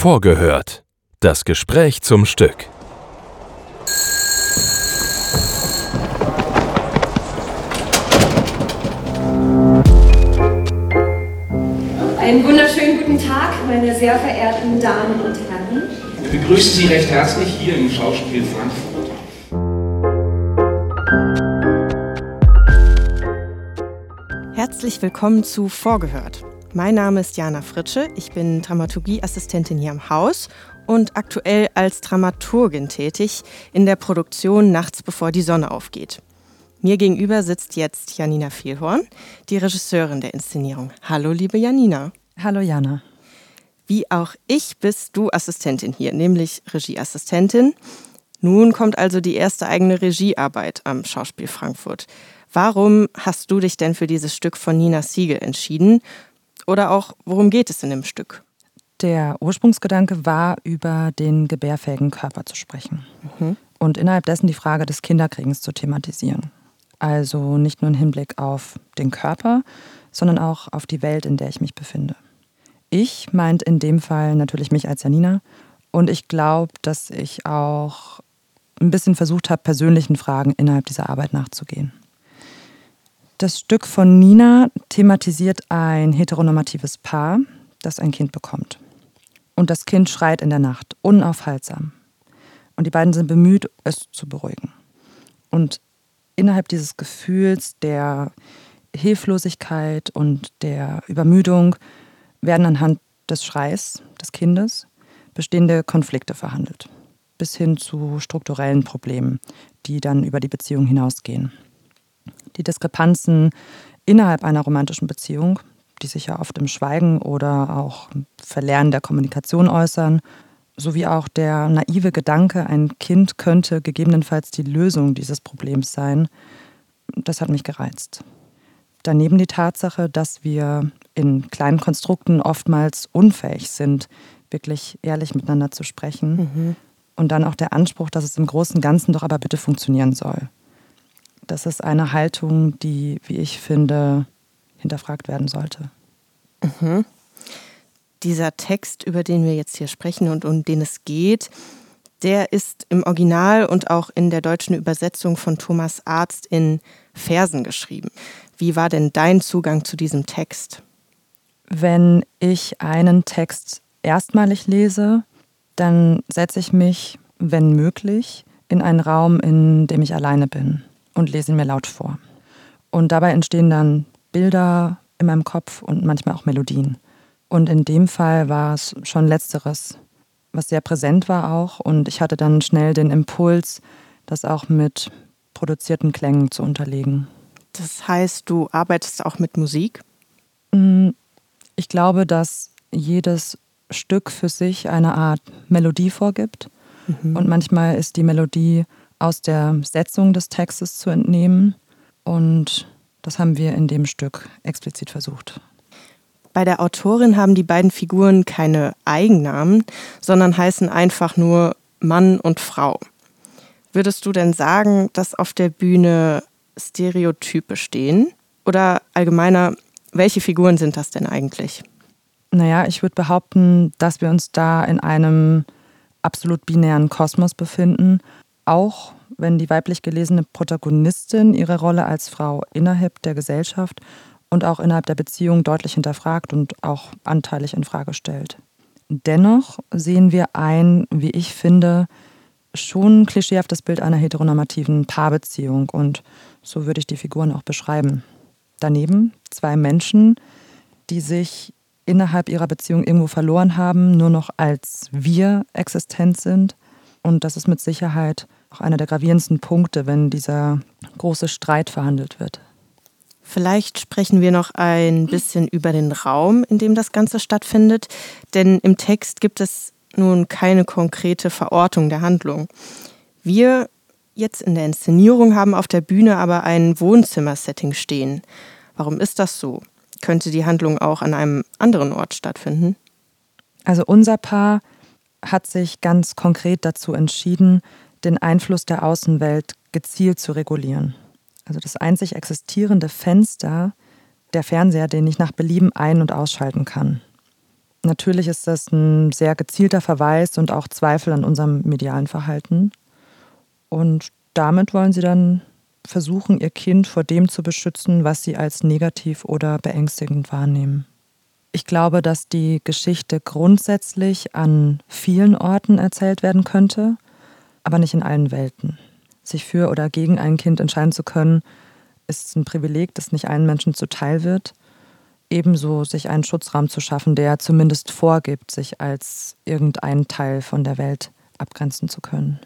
Vorgehört. Das Gespräch zum Stück. Einen wunderschönen guten Tag, meine sehr verehrten Damen und Herren. Wir begrüßen Sie recht herzlich hier im Schauspiel Frankfurt. Herzlich willkommen zu Vorgehört. Mein Name ist Jana Fritsche, ich bin Dramaturgieassistentin hier im Haus und aktuell als Dramaturgin tätig in der Produktion Nachts bevor die Sonne aufgeht. Mir gegenüber sitzt jetzt Janina Vielhorn, die Regisseurin der Inszenierung. Hallo, liebe Janina. Hallo, Jana. Wie auch ich bist du Assistentin hier, nämlich Regieassistentin. Nun kommt also die erste eigene Regiearbeit am Schauspiel Frankfurt. Warum hast du dich denn für dieses Stück von Nina Siegel entschieden? Oder auch, worum geht es in dem Stück? Der Ursprungsgedanke war, über den gebärfähigen Körper zu sprechen mhm. und innerhalb dessen die Frage des Kinderkriegens zu thematisieren. Also nicht nur im Hinblick auf den Körper, sondern auch auf die Welt, in der ich mich befinde. Ich meint in dem Fall natürlich mich als Janina und ich glaube, dass ich auch ein bisschen versucht habe, persönlichen Fragen innerhalb dieser Arbeit nachzugehen. Das Stück von Nina thematisiert ein heteronormatives Paar, das ein Kind bekommt. Und das Kind schreit in der Nacht, unaufhaltsam. Und die beiden sind bemüht, es zu beruhigen. Und innerhalb dieses Gefühls der Hilflosigkeit und der Übermüdung werden anhand des Schreis des Kindes bestehende Konflikte verhandelt, bis hin zu strukturellen Problemen, die dann über die Beziehung hinausgehen. Die Diskrepanzen innerhalb einer romantischen Beziehung, die sich ja oft im Schweigen oder auch Verlernen der Kommunikation äußern, sowie auch der naive Gedanke, ein Kind könnte gegebenenfalls die Lösung dieses Problems sein, das hat mich gereizt. Daneben die Tatsache, dass wir in kleinen Konstrukten oftmals unfähig sind, wirklich ehrlich miteinander zu sprechen. Mhm. Und dann auch der Anspruch, dass es im Großen und Ganzen doch aber bitte funktionieren soll. Das ist eine Haltung, die, wie ich finde, hinterfragt werden sollte. Mhm dieser Text, über den wir jetzt hier sprechen und um den es geht, der ist im Original und auch in der deutschen Übersetzung von Thomas Arzt in Versen geschrieben. Wie war denn dein Zugang zu diesem Text? Wenn ich einen Text erstmalig lese, dann setze ich mich, wenn möglich, in einen Raum, in dem ich alleine bin und lese ihn mir laut vor. Und dabei entstehen dann Bilder in meinem Kopf und manchmal auch Melodien. Und in dem Fall war es schon letzteres, was sehr präsent war auch. Und ich hatte dann schnell den Impuls, das auch mit produzierten Klängen zu unterlegen. Das heißt, du arbeitest auch mit Musik? Mm, ich glaube, dass jedes Stück für sich eine Art Melodie vorgibt. Mhm. Und manchmal ist die Melodie aus der Setzung des Textes zu entnehmen. Und das haben wir in dem Stück explizit versucht. Bei der Autorin haben die beiden Figuren keine Eigennamen, sondern heißen einfach nur Mann und Frau. Würdest du denn sagen, dass auf der Bühne Stereotype stehen? Oder allgemeiner, welche Figuren sind das denn eigentlich? Naja, ich würde behaupten, dass wir uns da in einem absolut binären Kosmos befinden, auch wenn die weiblich gelesene Protagonistin ihre Rolle als Frau innerhalb der Gesellschaft und auch innerhalb der Beziehung deutlich hinterfragt und auch anteilig in Frage stellt. Dennoch sehen wir ein, wie ich finde, schon klischeehaftes Bild einer heteronormativen Paarbeziehung und so würde ich die Figuren auch beschreiben. Daneben zwei Menschen, die sich innerhalb ihrer Beziehung irgendwo verloren haben, nur noch als wir existent sind. Und das ist mit Sicherheit auch einer der gravierendsten Punkte, wenn dieser große Streit verhandelt wird. Vielleicht sprechen wir noch ein bisschen über den Raum, in dem das Ganze stattfindet, denn im Text gibt es nun keine konkrete Verortung der Handlung. Wir jetzt in der Inszenierung haben auf der Bühne aber ein Wohnzimmersetting stehen. Warum ist das so? Könnte die Handlung auch an einem anderen Ort stattfinden? Also unser Paar hat sich ganz konkret dazu entschieden, den Einfluss der Außenwelt gezielt zu regulieren also das einzig existierende Fenster, der Fernseher, den ich nach Belieben ein- und ausschalten kann. Natürlich ist das ein sehr gezielter Verweis und auch Zweifel an unserem medialen Verhalten. Und damit wollen sie dann versuchen, ihr Kind vor dem zu beschützen, was sie als negativ oder beängstigend wahrnehmen. Ich glaube, dass die Geschichte grundsätzlich an vielen Orten erzählt werden könnte, aber nicht in allen Welten. Sich für oder gegen ein Kind entscheiden zu können, ist ein Privileg, das nicht allen Menschen zuteil wird. Ebenso sich einen Schutzraum zu schaffen, der zumindest vorgibt, sich als irgendein Teil von der Welt abgrenzen zu können.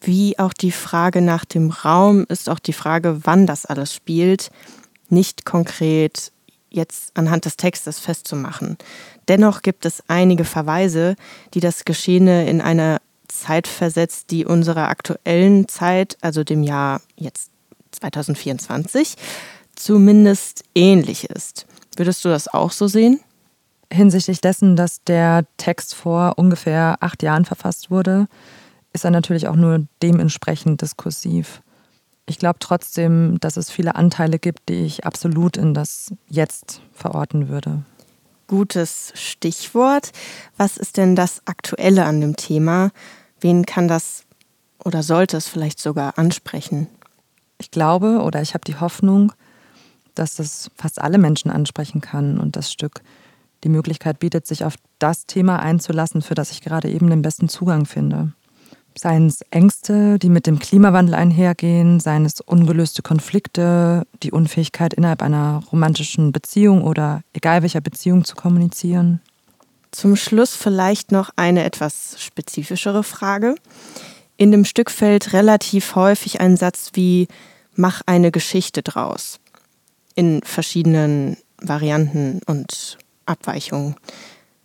Wie auch die Frage nach dem Raum ist auch die Frage, wann das alles spielt, nicht konkret jetzt anhand des Textes festzumachen. Dennoch gibt es einige Verweise, die das Geschehene in eine Zeit versetzt, die unserer aktuellen Zeit, also dem Jahr jetzt 2024, zumindest ähnlich ist. Würdest du das auch so sehen? Hinsichtlich dessen, dass der Text vor ungefähr acht Jahren verfasst wurde, ist er natürlich auch nur dementsprechend diskursiv. Ich glaube trotzdem, dass es viele Anteile gibt, die ich absolut in das Jetzt verorten würde. Gutes Stichwort. Was ist denn das Aktuelle an dem Thema? Wen kann das oder sollte es vielleicht sogar ansprechen? Ich glaube oder ich habe die Hoffnung, dass das fast alle Menschen ansprechen kann und das Stück die Möglichkeit bietet, sich auf das Thema einzulassen, für das ich gerade eben den besten Zugang finde. Seien es Ängste, die mit dem Klimawandel einhergehen, seien es ungelöste Konflikte, die Unfähigkeit innerhalb einer romantischen Beziehung oder egal welcher Beziehung zu kommunizieren. Zum Schluss vielleicht noch eine etwas spezifischere Frage. In dem Stück fällt relativ häufig ein Satz wie Mach eine Geschichte draus. In verschiedenen Varianten und Abweichungen.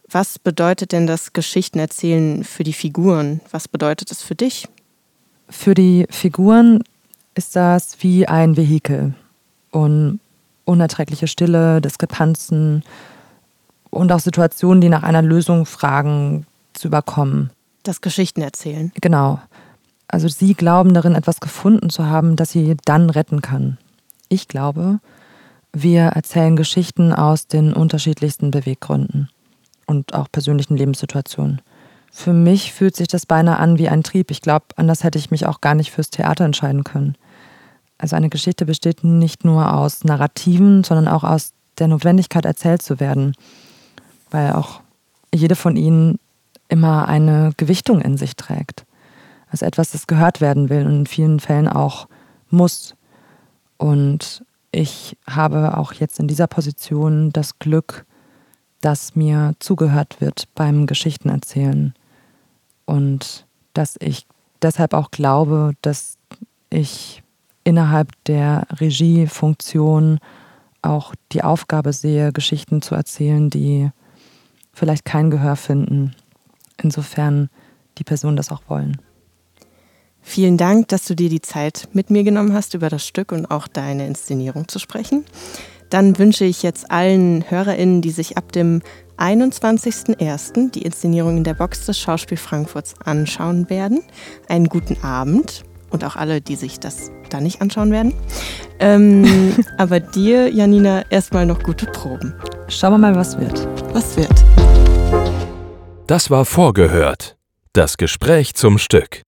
Was bedeutet denn das Geschichtenerzählen für die Figuren? Was bedeutet es für dich? Für die Figuren ist das wie ein Vehikel. Und unerträgliche Stille, Diskrepanzen und auch Situationen, die nach einer Lösung fragen, zu überkommen. Das Geschichtenerzählen. Genau. Also sie glauben darin, etwas gefunden zu haben, das sie dann retten kann. Ich glaube, wir erzählen Geschichten aus den unterschiedlichsten Beweggründen und auch persönlichen Lebenssituationen. Für mich fühlt sich das beinahe an wie ein Trieb. Ich glaube, anders hätte ich mich auch gar nicht fürs Theater entscheiden können. Also eine Geschichte besteht nicht nur aus Narrativen, sondern auch aus der Notwendigkeit, erzählt zu werden. Weil auch jede von ihnen immer eine Gewichtung in sich trägt. Also etwas, das gehört werden will und in vielen Fällen auch muss. Und ich habe auch jetzt in dieser Position das Glück, dass mir zugehört wird beim Geschichtenerzählen und dass ich deshalb auch glaube, dass ich innerhalb der Regiefunktion auch die Aufgabe sehe, Geschichten zu erzählen, die vielleicht kein Gehör finden, insofern die Personen das auch wollen. Vielen Dank, dass du dir die Zeit mit mir genommen hast, über das Stück und auch deine Inszenierung zu sprechen dann wünsche ich jetzt allen HörerInnen, die sich ab dem 21.01. die Inszenierung in der Box des Schauspiel Frankfurts anschauen werden, einen guten Abend und auch alle, die sich das da nicht anschauen werden. Ähm, aber dir, Janina, erstmal noch gute Proben. Schauen wir mal, was wird. Was wird. Das war vorgehört. Das Gespräch zum Stück.